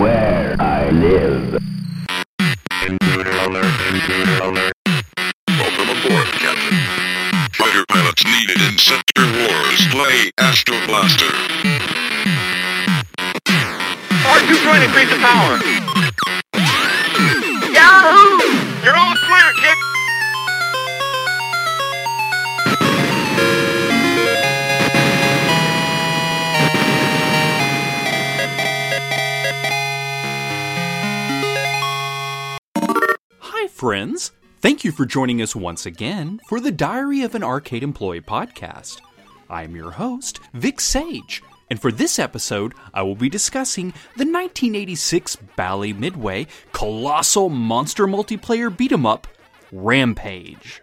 where I live. Intruder alert, intruder alert. Welcome aboard, Captain. Fighter pilots needed in Sector Wars. Play Astro Blaster. R2 trying to increase the power. Friends. Thank you for joining us once again for the Diary of an Arcade Employee podcast. I'm your host, Vic Sage, and for this episode, I will be discussing the 1986 Bally Midway colossal monster multiplayer beat 'em up, Rampage.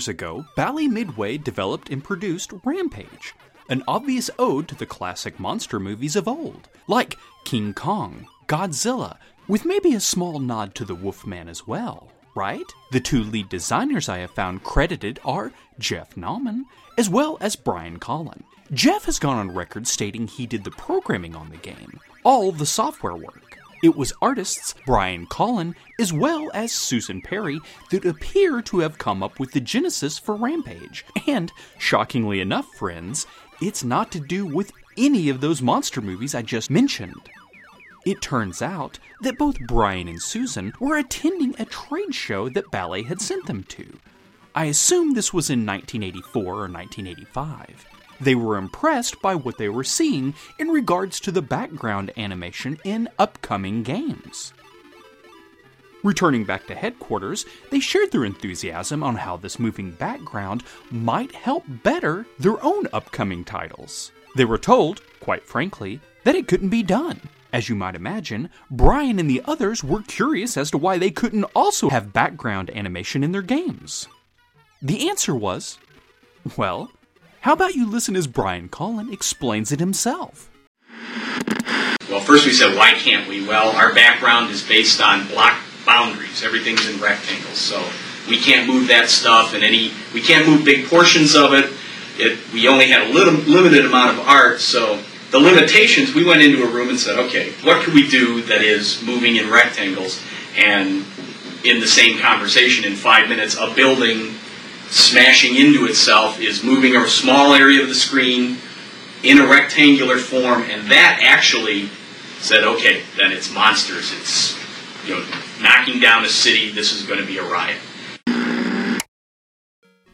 Years ago, Bally Midway developed and produced Rampage, an obvious ode to the classic monster movies of old, like King Kong, Godzilla, with maybe a small nod to the Wolfman as well, right? The two lead designers I have found credited are Jeff Nauman as well as Brian Colin. Jeff has gone on record stating he did the programming on the game, all the software work. It was artists Brian Colin as well as Susan Perry that appear to have come up with the genesis for Rampage. And, shockingly enough, friends, it's not to do with any of those monster movies I just mentioned. It turns out that both Brian and Susan were attending a trade show that Bally had sent them to. I assume this was in 1984 or 1985. They were impressed by what they were seeing in regards to the background animation in upcoming games. Returning back to headquarters, they shared their enthusiasm on how this moving background might help better their own upcoming titles. They were told, quite frankly, that it couldn't be done. As you might imagine, Brian and the others were curious as to why they couldn't also have background animation in their games. The answer was, well, how about you listen as Brian Colin explains it himself? Well, first we said, why can't we? Well, our background is based on block boundaries. Everything's in rectangles, so we can't move that stuff, and any we can't move big portions of it. It we only had a little limited amount of art, so the limitations. We went into a room and said, okay, what can we do that is moving in rectangles? And in the same conversation, in five minutes, a building smashing into itself is moving a small area of the screen in a rectangular form, and that actually said, okay, then it's monsters. It's you know knocking down a city. This is going to be a riot.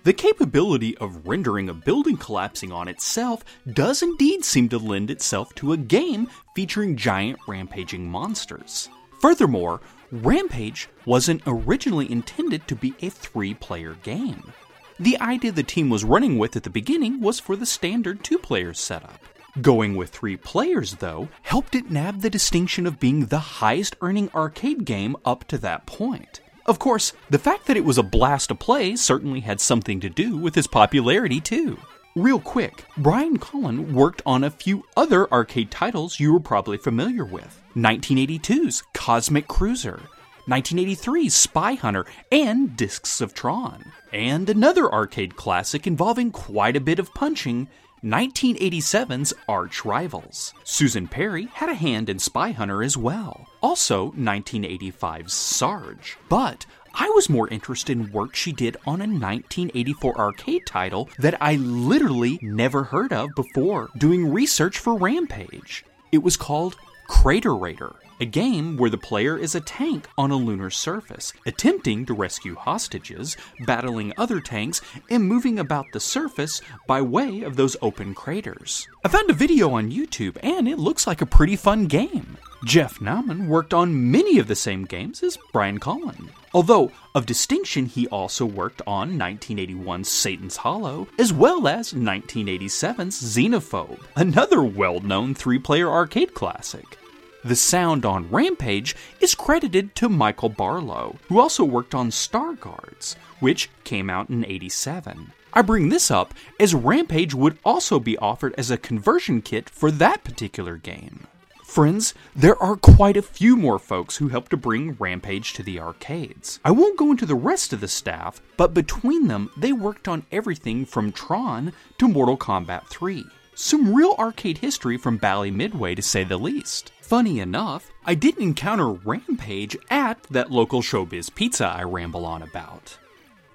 The capability of rendering a building collapsing on itself does indeed seem to lend itself to a game featuring giant rampaging monsters. Furthermore, Rampage wasn't originally intended to be a three player game. The idea the team was running with at the beginning was for the standard two player setup. Going with three players, though, helped it nab the distinction of being the highest earning arcade game up to that point. Of course, the fact that it was a blast to play certainly had something to do with its popularity, too. Real quick, Brian Colin worked on a few other arcade titles you were probably familiar with 1982's Kozmik Krooz'r, 1983's Spy Hunter, and Discs of Tron, and another arcade classic involving quite a bit of punching. 1987's Arch Rivals. Susan Perry had a hand in Spy Hunter as well. Also, 1985's Sarge. But I was more interested in work she did on a 1984 arcade title that I literally never heard of before doing research for Rampage. It was called Crater Raider, a game where the player is a tank on a lunar surface, attempting to rescue hostages, battling other tanks, and moving about the surface by way of those open craters. I found a video on YouTube and it looks like a pretty fun game. Jeff Nauman worked on many of the same games as Brian Colin. Although, of distinction, he also worked on 1981's Satan's Hollow, as well as 1987's Xenophobe, another well known three player arcade classic. The sound on Rampage is credited to Michael Bartlow, who also worked on Star Guards, which came out in 87. I bring this up as Rampage would also be offered as a conversion kit for that particular game. Friends, there are quite a few more folks who helped to bring Rampage to the arcades. I won't go into the rest of the staff, but between them, they worked on everything from Tron to Mortal Kombat 3. Some real arcade history from Bally Midway to say the least. Funny enough, I didn't encounter Rampage at that local showbiz pizza I ramble on about.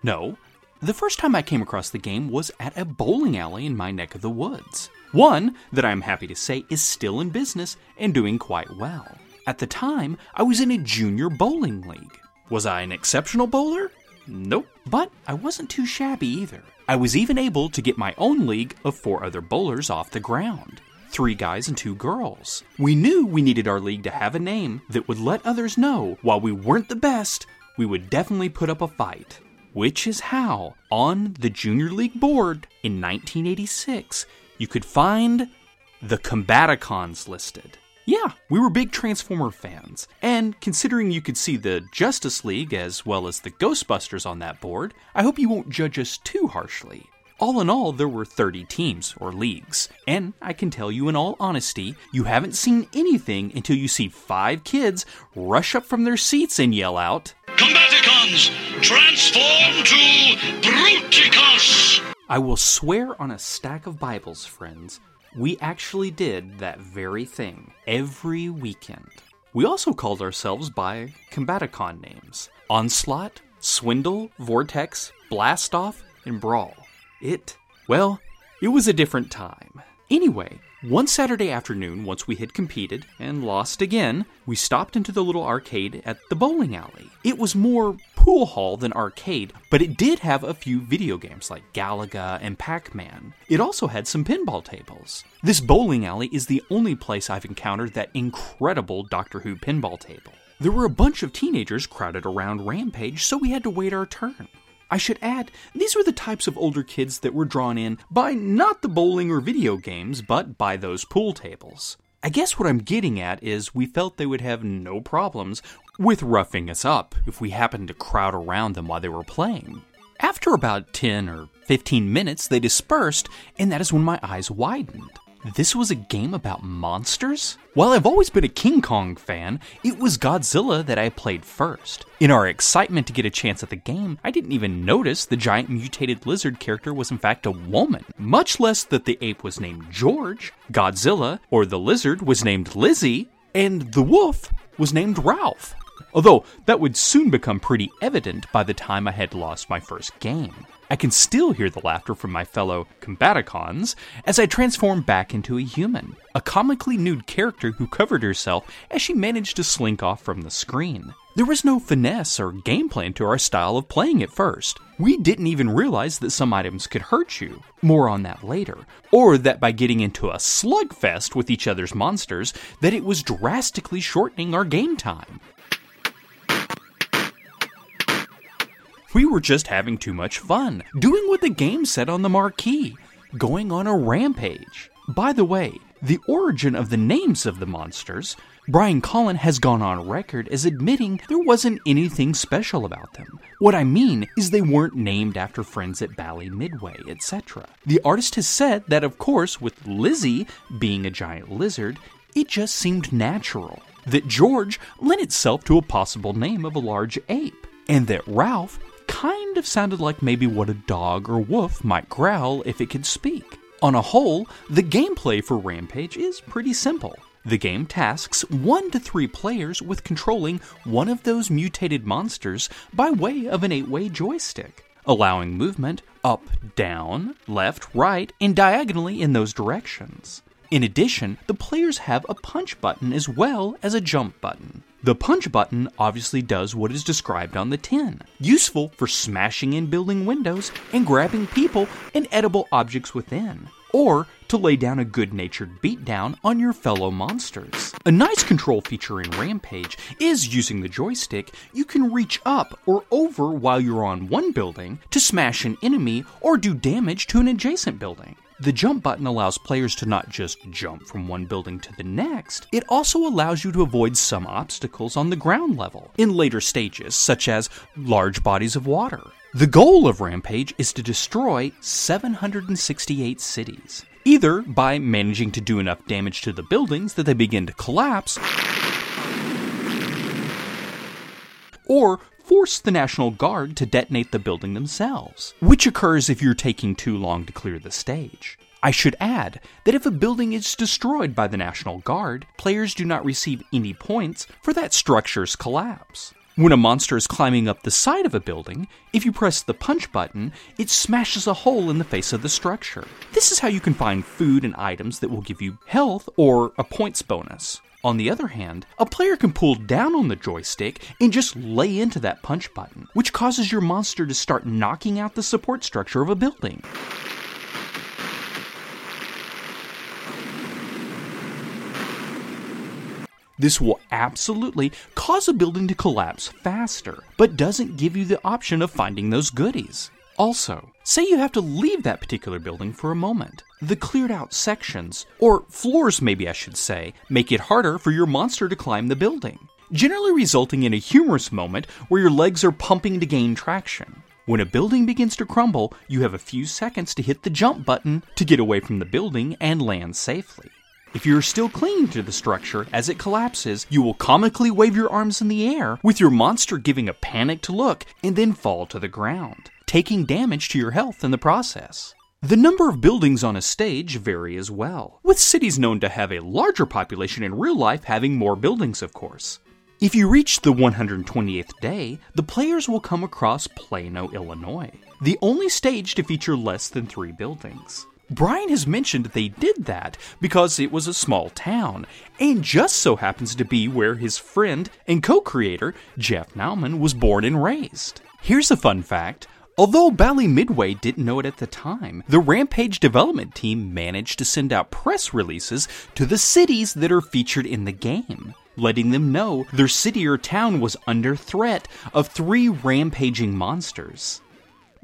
No, the first time I came across the game was at a bowling alley in my neck of the woods. One that I'm happy to say is still in business and doing quite well. At the time, I was in a junior bowling league. Was I an exceptional bowler? Nope. But I wasn't too shabby either. I was even able to get my own league of four other bowlers off the ground. Three guys and two girls. We knew we needed our league to have a name that would let others know while we weren't the best, we would definitely put up a fight. Which is how, on the Junior League board in 1986, you could find the Combaticons listed. Yeah, we were big Transformer fans, and considering you could see the Justice League as well as the Ghostbusters on that board, I hope you won't judge us too harshly. All in all, there were 30 teams, or leagues, and I can tell you in all honesty, you haven't seen anything until you see five kids rush up from their seats and yell out, Combaticons, transform to Bruticus! I will swear on a stack of Bibles, friends, we actually did that very thing every weekend. We also called ourselves by Combaticon names Onslaught, Swindle, Vortex, Blastoff, and Brawl. It, well, it was a different time. Anyway, one Saturday afternoon, once we had competed and lost again, we stopped into the little arcade at the bowling alley. It was more pool hall than arcade, but it did have a few video games like Galaga and Pac Man. It also had some pinball tables. This bowling alley is the only place I've encountered that incredible Doctor Who pinball table. There were a bunch of teenagers crowded around Rampage, so we had to wait our turn. I should add, these were the types of older kids that were drawn in by not the bowling or video games, but by those pool tables. I guess what I'm getting at is we felt they would have no problems with roughing us up if we happened to crowd around them while they were playing. After about 10 or 15 minutes, they dispersed, and that is when my eyes widened. This was a game about monsters? While I've always been a King Kong fan, it was Godzilla that I played first. In our excitement to get a chance at the game, I didn't even notice the giant mutated lizard character was in fact a woman, much less that the ape was named George, Godzilla, or the lizard was named Lizzie, and the wolf was named Ralph. Although that would soon become pretty evident by the time I had lost my first game. I can still hear the laughter from my fellow Combaticons as I transform back into a human, a comically nude character who covered herself as she managed to slink off from the screen. There was no finesse or game plan to our style of playing at first. We didn't even realize that some items could hurt you. More on that later. Or that by getting into a slugfest with each other's monsters, that it was drastically shortening our game time. We were just having too much fun, doing what the game said on the marquee, going on a rampage. By the way, the origin of the names of the monsters, Brian Colin has gone on record as admitting there wasn't anything special about them. What I mean is they weren't named after friends at Bally Midway, etc. The artist has said that, of course, with Lizzie being a giant lizard, it just seemed natural. That George lent itself to a possible name of a large ape, and that Ralph kind of sounded like maybe what a dog or wolf might growl if it could speak. On a whole, the gameplay for Rampage is pretty simple. The game tasks one to three players with controlling one of those mutated monsters by way of an eight way joystick, allowing movement up, down, left, right, and diagonally in those directions. In addition, the players have a punch button as well as a jump button. The punch button obviously does what is described on the tin, useful for smashing in building windows and grabbing people and edible objects within, or to lay down a good natured beatdown on your fellow monsters. A nice control feature in Rampage is using the joystick, you can reach up or over while you're on one building to smash an enemy or do damage to an adjacent building. The jump button allows players to not just jump from one building to the next, it also allows you to avoid some obstacles on the ground level in later stages, such as large bodies of water. The goal of Rampage is to destroy 768 cities, either by managing to do enough damage to the buildings that they begin to collapse, or force the National Guard to detonate the building themselves, which occurs if you're taking too long to clear the stage. I should add that if a building is destroyed by the National Guard, players do not receive any points for that structure's collapse. When a monster is climbing up the side of a building, if you press the punch button, it smashes a hole in the face of the structure. This is how you can find food and items that will give you health or a points bonus. On the other hand, a player can pull down on the joystick and just lay into that punch button, which causes your monster to start knocking out the support structure of a building. This will absolutely cause a building to collapse faster, but doesn't give you the option of finding those goodies. Also, say you have to leave that particular building for a moment. The cleared out sections, or floors maybe I should say, make it harder for your monster to climb the building, generally resulting in a humorous moment where your legs are pumping to gain traction. When a building begins to crumble, you have a few seconds to hit the jump button to get away from the building and land safely. If you're still clinging to the structure as it collapses, you will comically wave your arms in the air, with your monster giving a panicked look and then fall to the ground, taking damage to your health in the process. The number of buildings on a stage vary as well, with cities known to have a larger population in real life having more buildings, of course. If you reach the 128th day, the players will come across Plano, Illinois, the only stage to feature less than three buildings. Brian has mentioned they did that because it was a small town, and just so happens to be where his friend and co creator, Jeff Nauman, was born and raised. Here's a fun fact. Although Bally Midway didn't know it at the time, the Rampage development team managed to send out press releases to the cities that are featured in the game, letting them know their city or town was under threat of three rampaging monsters.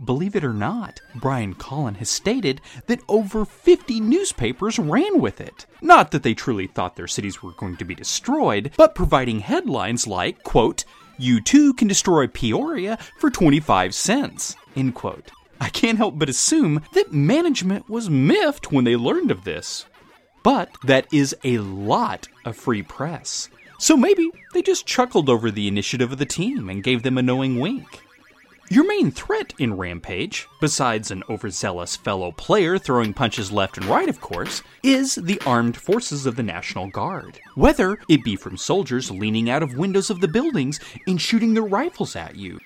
Believe it or not, Brian Colin has stated that over 50 newspapers ran with it. Not that they truly thought their cities were going to be destroyed, but providing headlines like, quote, you too can destroy Peoria for 25 cents, end quote. I can't help but assume that management was miffed when they learned of this. But that is a lot of free press. So maybe they just chuckled over the initiative of the team and gave them a knowing wink. Your main threat in Rampage, besides an overzealous fellow player throwing punches left and right, of course, is the armed forces of the National Guard. Whether it be from soldiers leaning out of windows of the buildings and shooting their rifles at you,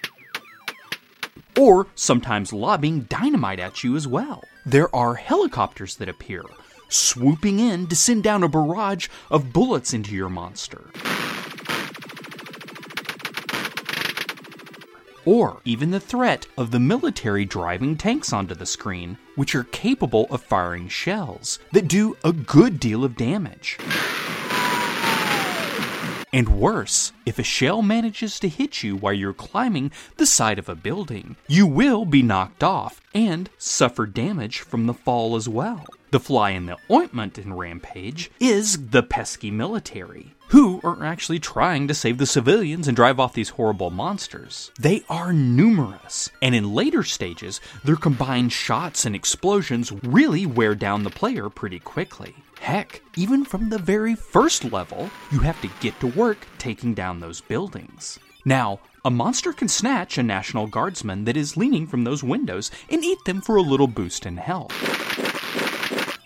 or sometimes lobbing dynamite at you as well. There are helicopters that appear, swooping in to send down a barrage of bullets into your monster. or even the threat of the military driving tanks onto the screen, which are capable of firing shells that do a good deal of damage. And worse, if a shell manages to hit you while you're climbing the side of a building, you will be knocked off and suffer damage from the fall as well. The fly in the ointment in Rampage is the pesky military, who are actually trying to save the civilians and drive off these horrible monsters. They are numerous, and in later stages, their combined shots and explosions really wear down the player pretty quickly. Heck, even from the very first level, you have to get to work taking down those buildings. Now, a monster can snatch a National Guardsman that is leaning from those windows and eat them for a little boost in health.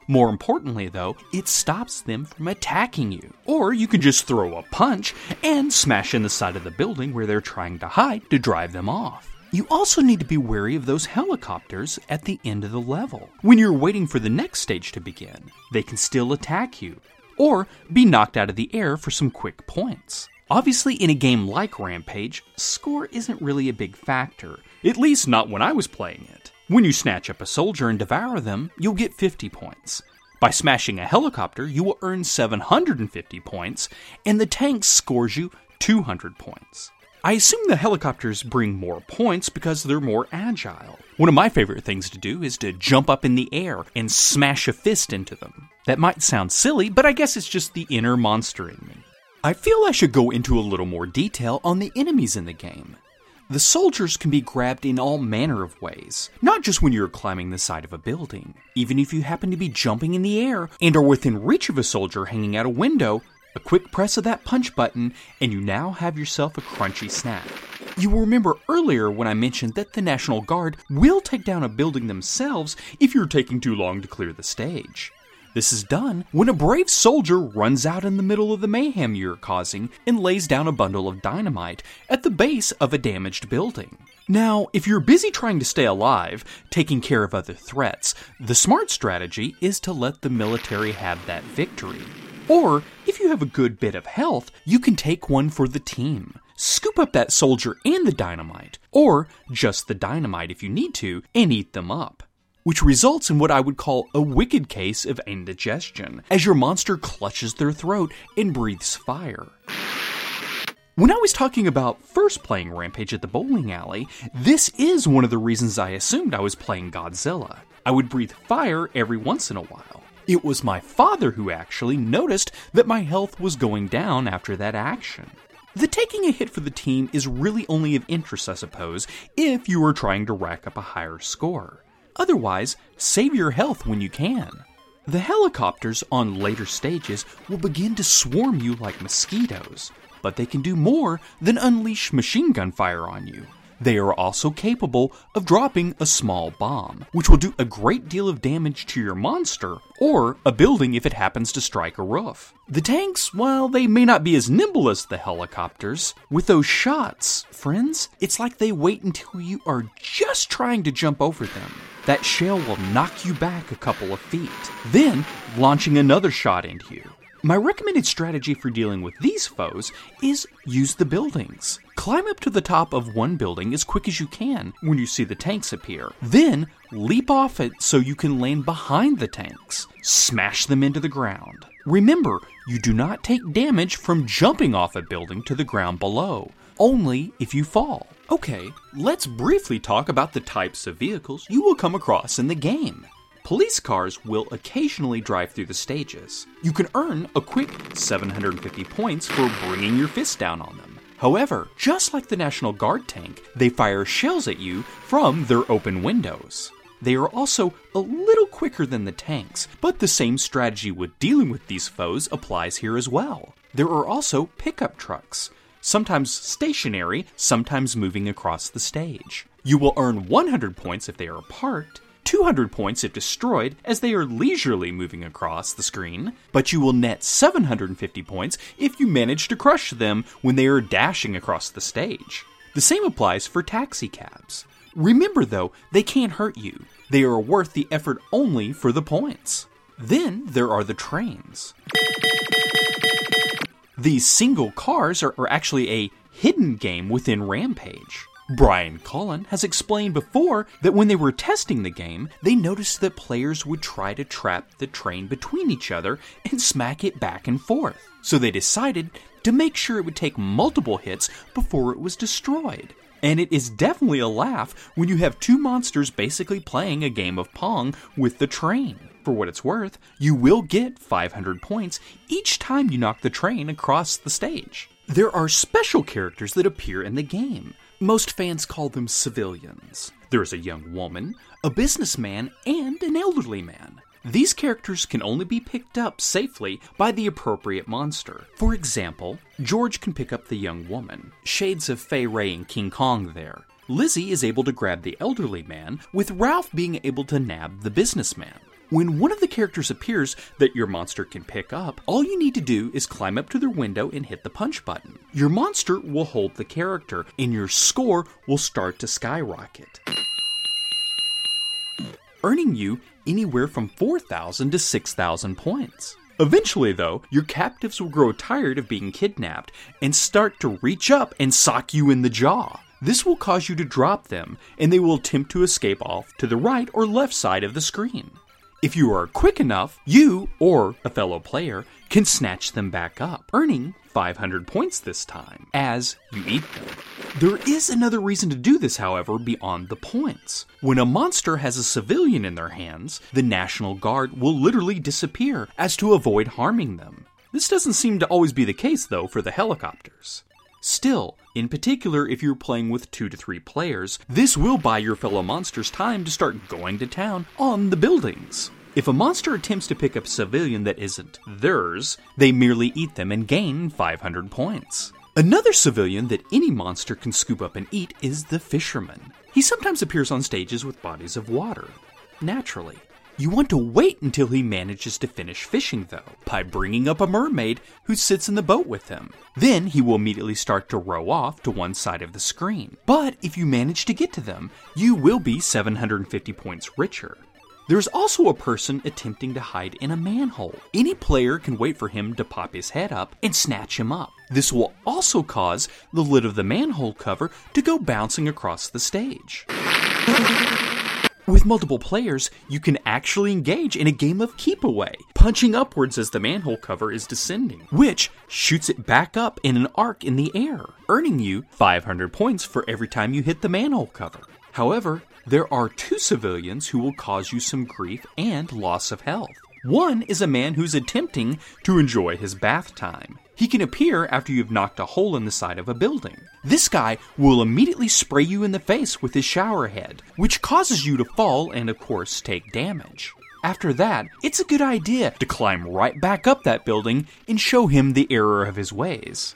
More importantly, though, it stops them from attacking you. Or you can just throw a punch and smash in the side of the building where they're trying to hide to drive them off. You also need to be wary of those helicopters at the end of the level. When you're waiting for the next stage to begin, they can still attack you, or be knocked out of the air for some quick points. Obviously, in a game like Rampage, score isn't really a big factor, at least not when I was playing it. When you snatch up a soldier and devour them, you'll get 50 points. By smashing a helicopter, you will earn 750 points, and the tank scores you 200 points. I assume the helicopters bring more points because they're more agile. One of my favorite things to do is to jump up in the air and smash a fist into them. That might sound silly, but I guess it's just the inner monster in me. I feel I should go into a little more detail on the enemies in the game. The soldiers can be grabbed in all manner of ways, not just when you're climbing the side of a building. Even if you happen to be jumping in the air and are within reach of a soldier hanging out a window, a quick press of that punch button, and you now have yourself a crunchy snack. You will remember earlier when I mentioned that the National Guard will take down a building themselves if you're taking too long to clear the stage. This is done when a brave soldier runs out in the middle of the mayhem you're causing and lays down a bundle of dynamite at the base of a damaged building. Now, if you're busy trying to stay alive, taking care of other threats, the smart strategy is to let the military have that victory. Or, if you have a good bit of health, you can take one for the team. Scoop up that soldier and the dynamite, or just the dynamite if you need to, and eat them up. Which results in what I would call a wicked case of indigestion, as your monster clutches their throat and breathes fire. When I was talking about first playing Rampage at the bowling alley, this is one of the reasons I assumed I was playing Godzilla. I would breathe fire every once in a while. It was my father who actually noticed that my health was going down after that action. The taking a hit for the team is really only of interest, I suppose, if you are trying to rack up a higher score. Otherwise, save your health when you can. The helicopters on later stages will begin to swarm you like mosquitoes, but they can do more than unleash machine gun fire on you. They are also capable of dropping a small bomb, which will do a great deal of damage to your monster or a building if it happens to strike a roof. The tanks, while they may not be as nimble as the helicopters, with those shots, friends, it's like they wait until you are just trying to jump over them. That shell will knock you back a couple of feet, then launching another shot into you. My recommended strategy for dealing with these foes is use the buildings. Climb up to the top of one building as quick as you can when you see the tanks appear. Then leap off it so you can land behind the tanks. Smash them into the ground. Remember, you do not take damage from jumping off a building to the ground below, only if you fall. Okay, let's briefly talk about the types of vehicles you will come across in the game. Police cars will occasionally drive through the stages. You can earn a quick 750 points for bringing your fist down on them. However, just like the National Guard tank, they fire shells at you from their open windows. They are also a little quicker than the tanks, but the same strategy with dealing with these foes applies here as well. There are also pickup trucks, sometimes stationary, sometimes moving across the stage. You will earn 100 points if they are parked, 200 points if destroyed, as they are leisurely moving across the screen, but you will net 750 points if you manage to crush them when they are dashing across the stage. The same applies for taxi cabs. Remember though, they can't hurt you. They are worth the effort only for the points. Then there are the trains. These single cars are, are actually a hidden game within Rampage. Brian Colin has explained before that when they were testing the game, they noticed that players would try to trap the train between each other and smack it back and forth. So they decided to make sure it would take multiple hits before it was destroyed. And it is definitely a laugh when you have two monsters basically playing a game of Pong with the train. For what it's worth, you will get 500 points each time you knock the train across the stage. There are special characters that appear in the game. Most fans call them civilians. There is a young woman, a businessman, and an elderly man. These characters can only be picked up safely by the appropriate monster. For example, George can pick up the young woman, shades of Fay Wray and King Kong there. Lizzie is able to grab the elderly man, with Ralph being able to nab the businessman. When one of the characters appears that your monster can pick up, all you need to do is climb up to their window and hit the punch button. Your monster will hold the character, and your score will start to skyrocket, earning you anywhere from 4,000 to 6,000 points. Eventually, though, your captives will grow tired of being kidnapped and start to reach up and sock you in the jaw. This will cause you to drop them, and they will attempt to escape off to the right or left side of the screen. If you are quick enough, you or a fellow player can snatch them back up, earning 500 points this time as you eat them. There is another reason to do this, however, beyond the points. When a monster has a civilian in their hands, the National Guard will literally disappear as to avoid harming them. This doesn't seem to always be the case, though, for the helicopters. Still, in particular, if you're playing with two to three players, this will buy your fellow monsters time to start going to town on the buildings. If a monster attempts to pick up a civilian that isn't theirs, they merely eat them and gain 500 points. Another civilian that any monster can scoop up and eat is the fisherman. He sometimes appears on stages with bodies of water. Naturally. You want to wait until he manages to finish fishing, though, by bringing up a mermaid who sits in the boat with him. Then he will immediately start to row off to one side of the screen. But if you manage to get to them, you will be 750 points richer. There's also a person attempting to hide in a manhole. Any player can wait for him to pop his head up and snatch him up. This will also cause the lid of the manhole cover to go bouncing across the stage. With multiple players, you can actually engage in a game of keep away, punching upwards as the manhole cover is descending, which shoots it back up in an arc in the air, earning you 500 points for every time you hit the manhole cover. However, there are two civilians who will cause you some grief and loss of health. One is a man who's attempting to enjoy his bath time. He can appear after you've knocked a hole in the side of a building. This guy will immediately spray you in the face with his shower head, which causes you to fall and, of course, take damage. After that, it's a good idea to climb right back up that building and show him the error of his ways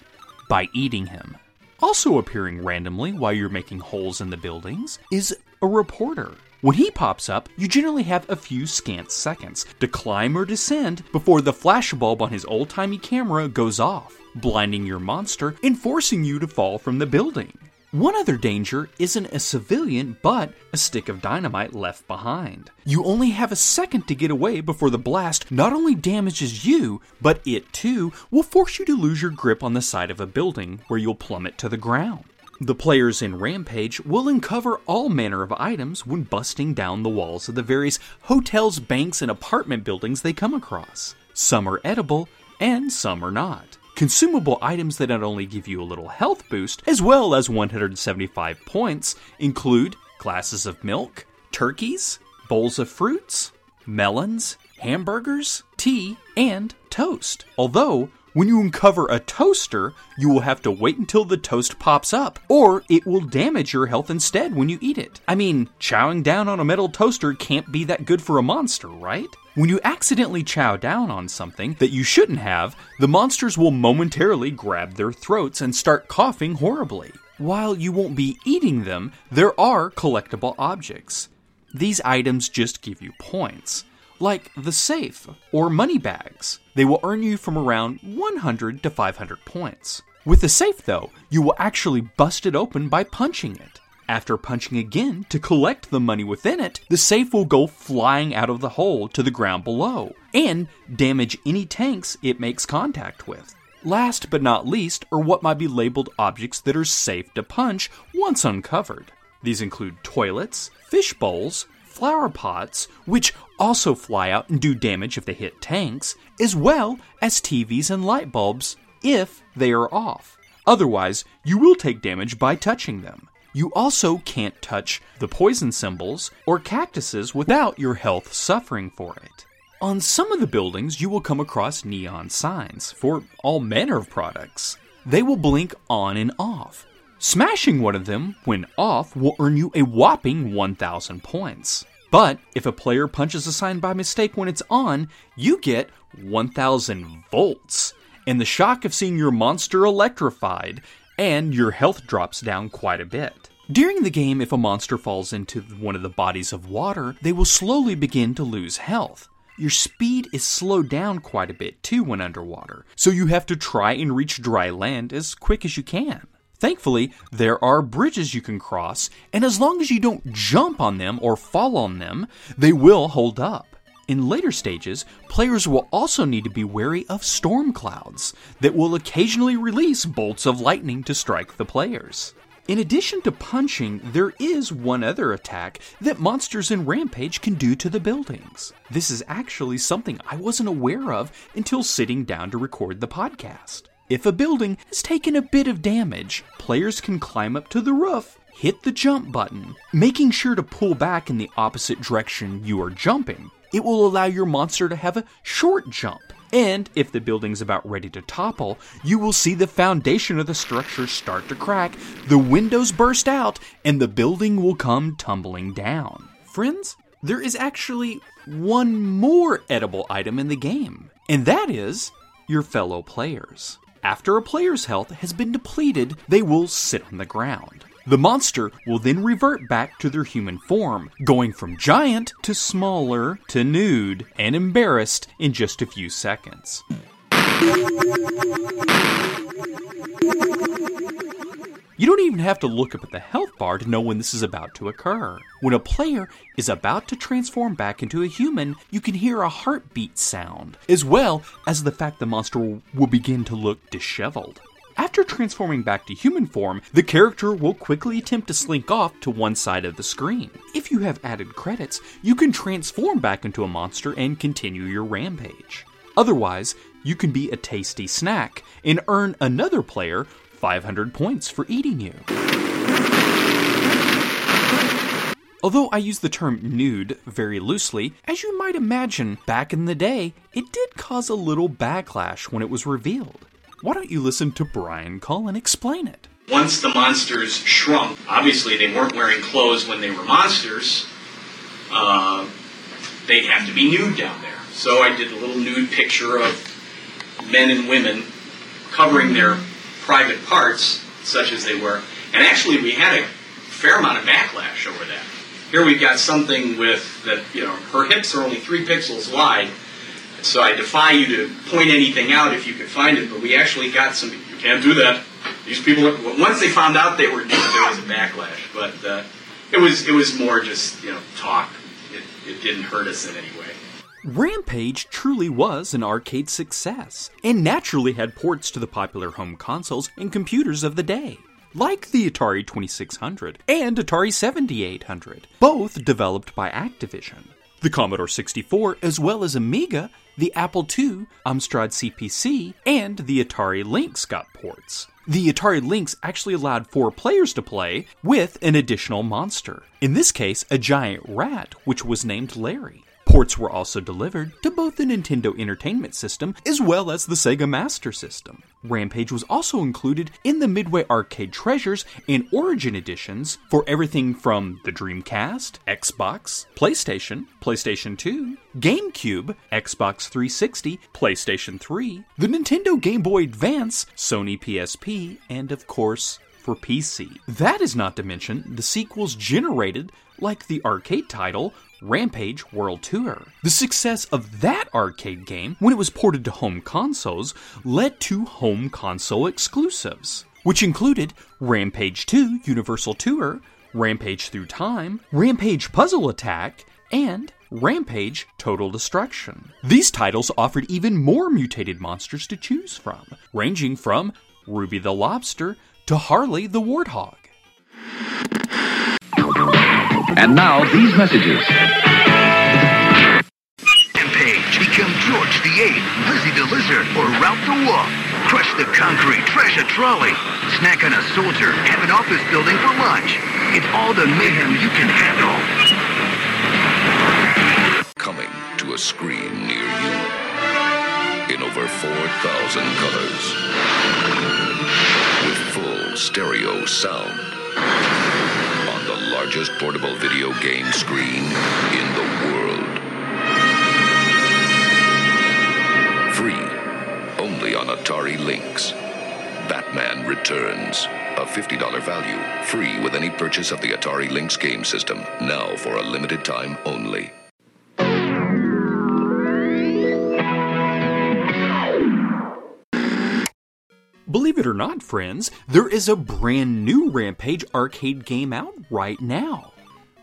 by eating him. Also appearing randomly while you're making holes in the buildings is a reporter. When he pops up, you generally have a few scant seconds to climb or descend before the flashbulb on his old timey camera goes off, blinding your monster and forcing you to fall from the building. One other danger isn't a civilian, but a stick of dynamite left behind. You only have a second to get away before the blast not only damages you, but it too will force you to lose your grip on the side of a building where you'll plummet to the ground. The players in Rampage will uncover all manner of items when busting down the walls of the various hotels, banks, and apartment buildings they come across. Some are edible, and some are not. Consumable items that not only give you a little health boost, as well as 175 points, include glasses of milk, turkeys, bowls of fruits, melons, hamburgers, tea, and toast. Although, when you uncover a toaster, you will have to wait until the toast pops up, or it will damage your health instead when you eat it. I mean, chowing down on a metal toaster can't be that good for a monster, right? When you accidentally chow down on something that you shouldn't have, the monsters will momentarily grab their throats and start coughing horribly. While you won't be eating them, there are collectible objects. These items just give you points like the safe or money bags. They will earn you from around 100 to 500 points. With the safe, though, you will actually bust it open by punching it. After punching again to collect the money within it, the safe will go flying out of the hole to the ground below and damage any tanks it makes contact with. Last but not least are what might be labeled objects that are safe to punch once uncovered. These include toilets, fish bowls, flower pots, which also fly out and do damage if they hit tanks, as well as TVs and light bulbs if they are off. Otherwise, you will take damage by touching them. You also can't touch the poison symbols or cactuses without your health suffering for it. On some of the buildings, you will come across neon signs for all manner of products. They will blink on and off. Smashing one of them when off will earn you a whopping 1000 points. But if a player punches a sign by mistake when it's on, you get 1000 volts, and the shock of seeing your monster electrified, and your health drops down quite a bit. During the game, if a monster falls into one of the bodies of water, they will slowly begin to lose health. Your speed is slowed down quite a bit too when underwater, so you have to try and reach dry land as quick as you can. Thankfully, there are bridges you can cross, and as long as you don't jump on them or fall on them, they will hold up. In later stages, players will also need to be wary of storm clouds that will occasionally release bolts of lightning to strike the players. In addition to punching, there is one other attack that monsters in Rampage can do to the buildings. This is actually something I wasn't aware of until sitting down to record the podcast. If a building has taken a bit of damage, players can climb up to the roof, hit the jump button, making sure to pull back in the opposite direction you are jumping. It will allow your monster to have a short jump. And if the building's about ready to topple, you will see the foundation of the structure start to crack, the windows burst out, and the building will come tumbling down. Friends, there is actually one more edible item in the game, and that is your fellow players. After a player's health has been depleted, they will sit on the ground. The monster will then revert back to their human form, going from giant to smaller to nude and embarrassed in just a few seconds. You don't even have to look up at the health bar to know when this is about to occur. When a player is about to transform back into a human, you can hear a heartbeat sound, as well as the fact the monster will begin to look disheveled. After transforming back to human form, the character will quickly attempt to slink off to one side of the screen. If you have added credits, you can transform back into a monster and continue your rampage. Otherwise, you can be a tasty snack and earn another player 500 points for eating you. Although I use the term nude very loosely, as you might imagine, back in the day, it did cause a little backlash when it was revealed. Why don't you listen to Brian Colin explain it? Once the monsters shrunk, obviously they weren't wearing clothes when they were monsters. Uh, they'd have to be nude down there. So I did a little nude picture of men and women covering their private parts, such as they were. And actually, we had a fair amount of backlash over that. Here we've got something with that, you know, her hips are only three pixels wide. So I defy you to point anything out if you could find it, but we actually got some. You can't do that. These people, once they found out they were nude, there was a backlash. But uh, it was it was more just you know talk. It, it didn't hurt us in any way. Rampage truly was an arcade success, and naturally had ports to the popular home consoles and computers of the day, like the Atari 2600 and Atari 7800, both developed by Activision. The Commodore 64, as well as Amiga, the Apple II, Amstrad CPC, and the Atari Lynx got ports. The Atari Lynx actually allowed four players to play with an additional monster. In this case, a giant rat, which was named Larry. Ports were also delivered to both the Nintendo Entertainment System as well as the Sega Master System. Rampage was also included in the Midway Arcade Treasures and Origin editions for everything from the Dreamcast, Xbox, PlayStation, PlayStation 2, GameCube, Xbox 360, PlayStation 3, the Nintendo Game Boy Advance, Sony PSP, and of course, for PC. That is not to mention the sequels generated, like the arcade title Rampage World Tour. The success of that arcade game, when it was ported to home consoles, led to home console exclusives, which included Rampage 2 Universal Tour, Rampage Through Time, Rampage Puzzle Attack, and Rampage Total Destruction. These titles offered even more mutated monsters to choose from, ranging from Ruby the Lobster to Harley the Warthog. And now these messages. Rampage, become George the Ape, Lizzie the Lizard, or Ralph the Wolf. Crush the concrete, trash a trolley, snack on a soldier, have an office building for lunch. It's all the mayhem you can handle. Coming to a screen near you in over 4,000 colors with full stereo sound on the largest portable video game screen in the world. Free only on Atari Lynx. Batman Returns. A $50 value. Free with any purchase of the Atari Lynx game system. Now for a limited time only. Believe it or not, friends, there is a brand new Rampage arcade game out right now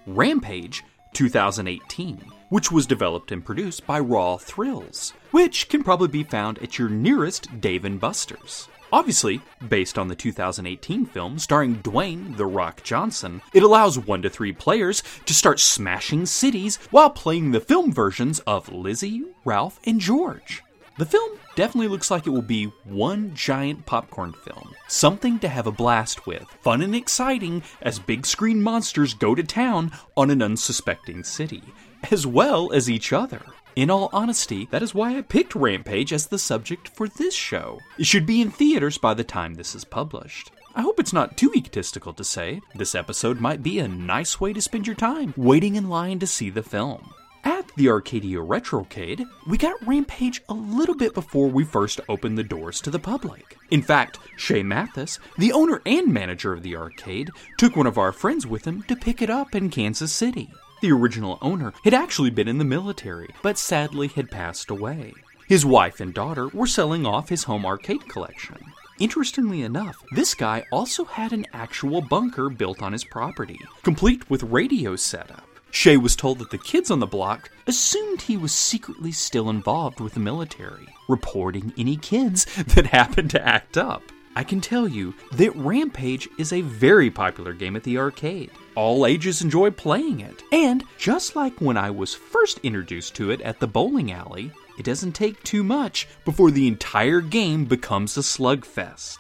Rampage 2018, which was developed and produced by Raw Thrills, which can probably be found at your nearest Dave & Buster's. Obviously, based on the 2018 film starring Dwayne The Rock Johnson, it allows 1 to 3 players to start smashing cities while playing the film versions of Lizzie, Ralph, and George. The film definitely looks like it will be one giant popcorn film. Something to have a blast with. Fun and exciting as big screen monsters go to town on an unsuspecting city, as well as each other. In all honesty, that is why I picked Rampage as the subject for this show. It should be in theaters by the time this is published. I hope it's not too egotistical to say this episode might be a nice way to spend your time waiting in line to see the film. At the Arcadia Retrocade, we got Rampage a little bit before we first opened the doors to the public. In fact, Shay Mathis, the owner and manager of the arcade, took one of our friends with him to pick it up in Kansas City. The original owner had actually been in the military, but sadly had passed away. His wife and daughter were selling off his home arcade collection. Interestingly enough, this guy also had an actual bunker built on his property, complete with radio setup. Shay was told that the kids on the block assumed he was secretly still involved with the military, reporting any kids that happened to act up. I can tell you that Rampage is a very popular game at the arcade. All ages enjoy playing it. And just like when I was first introduced to it at the bowling alley, it doesn't take too much before the entire game becomes a slugfest.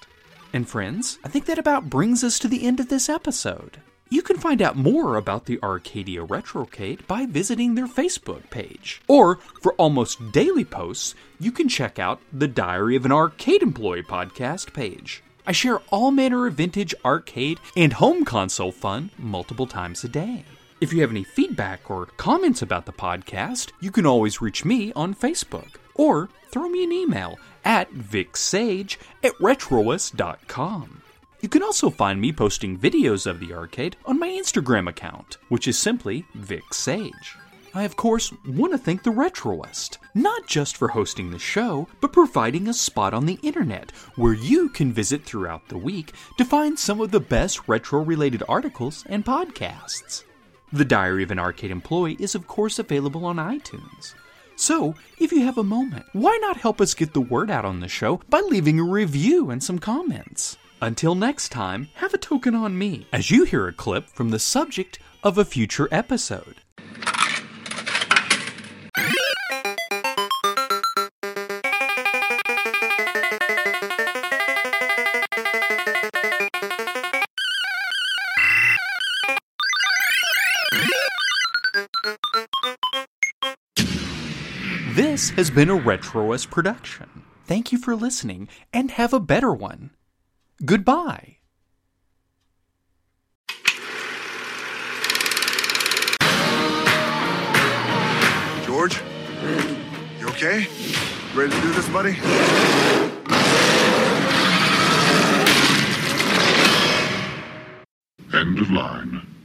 And friends, I think that about brings us to the end of this episode. You can find out more about the Arcadia Retrocade by visiting their Facebook page. Or, for almost daily posts, you can check out the Diary of an Arcade Employee podcast page. I share all manner of vintage arcade and home console fun multiple times a day. If you have any feedback or comments about the podcast, you can always reach me on Facebook or throw me an email at vicsage at retroist.com. You can also find me posting videos of the arcade on my Instagram account, which is simply Vic Sage. I, of course, want to thank the Retroist, not just for hosting the show, but providing a spot on the internet where you can visit throughout the week to find some of the best retro related articles and podcasts. The Diary of an Arcade Employee is, of course, available on iTunes. So, if you have a moment, why not help us get the word out on the show by leaving a review and some comments? Until next time, have a token on me as you hear a clip from the subject of a future episode. This has been a Retroist production. Thank you for listening and have a better one. Goodbye. George? You okay? Ready to do this, buddy? End of line.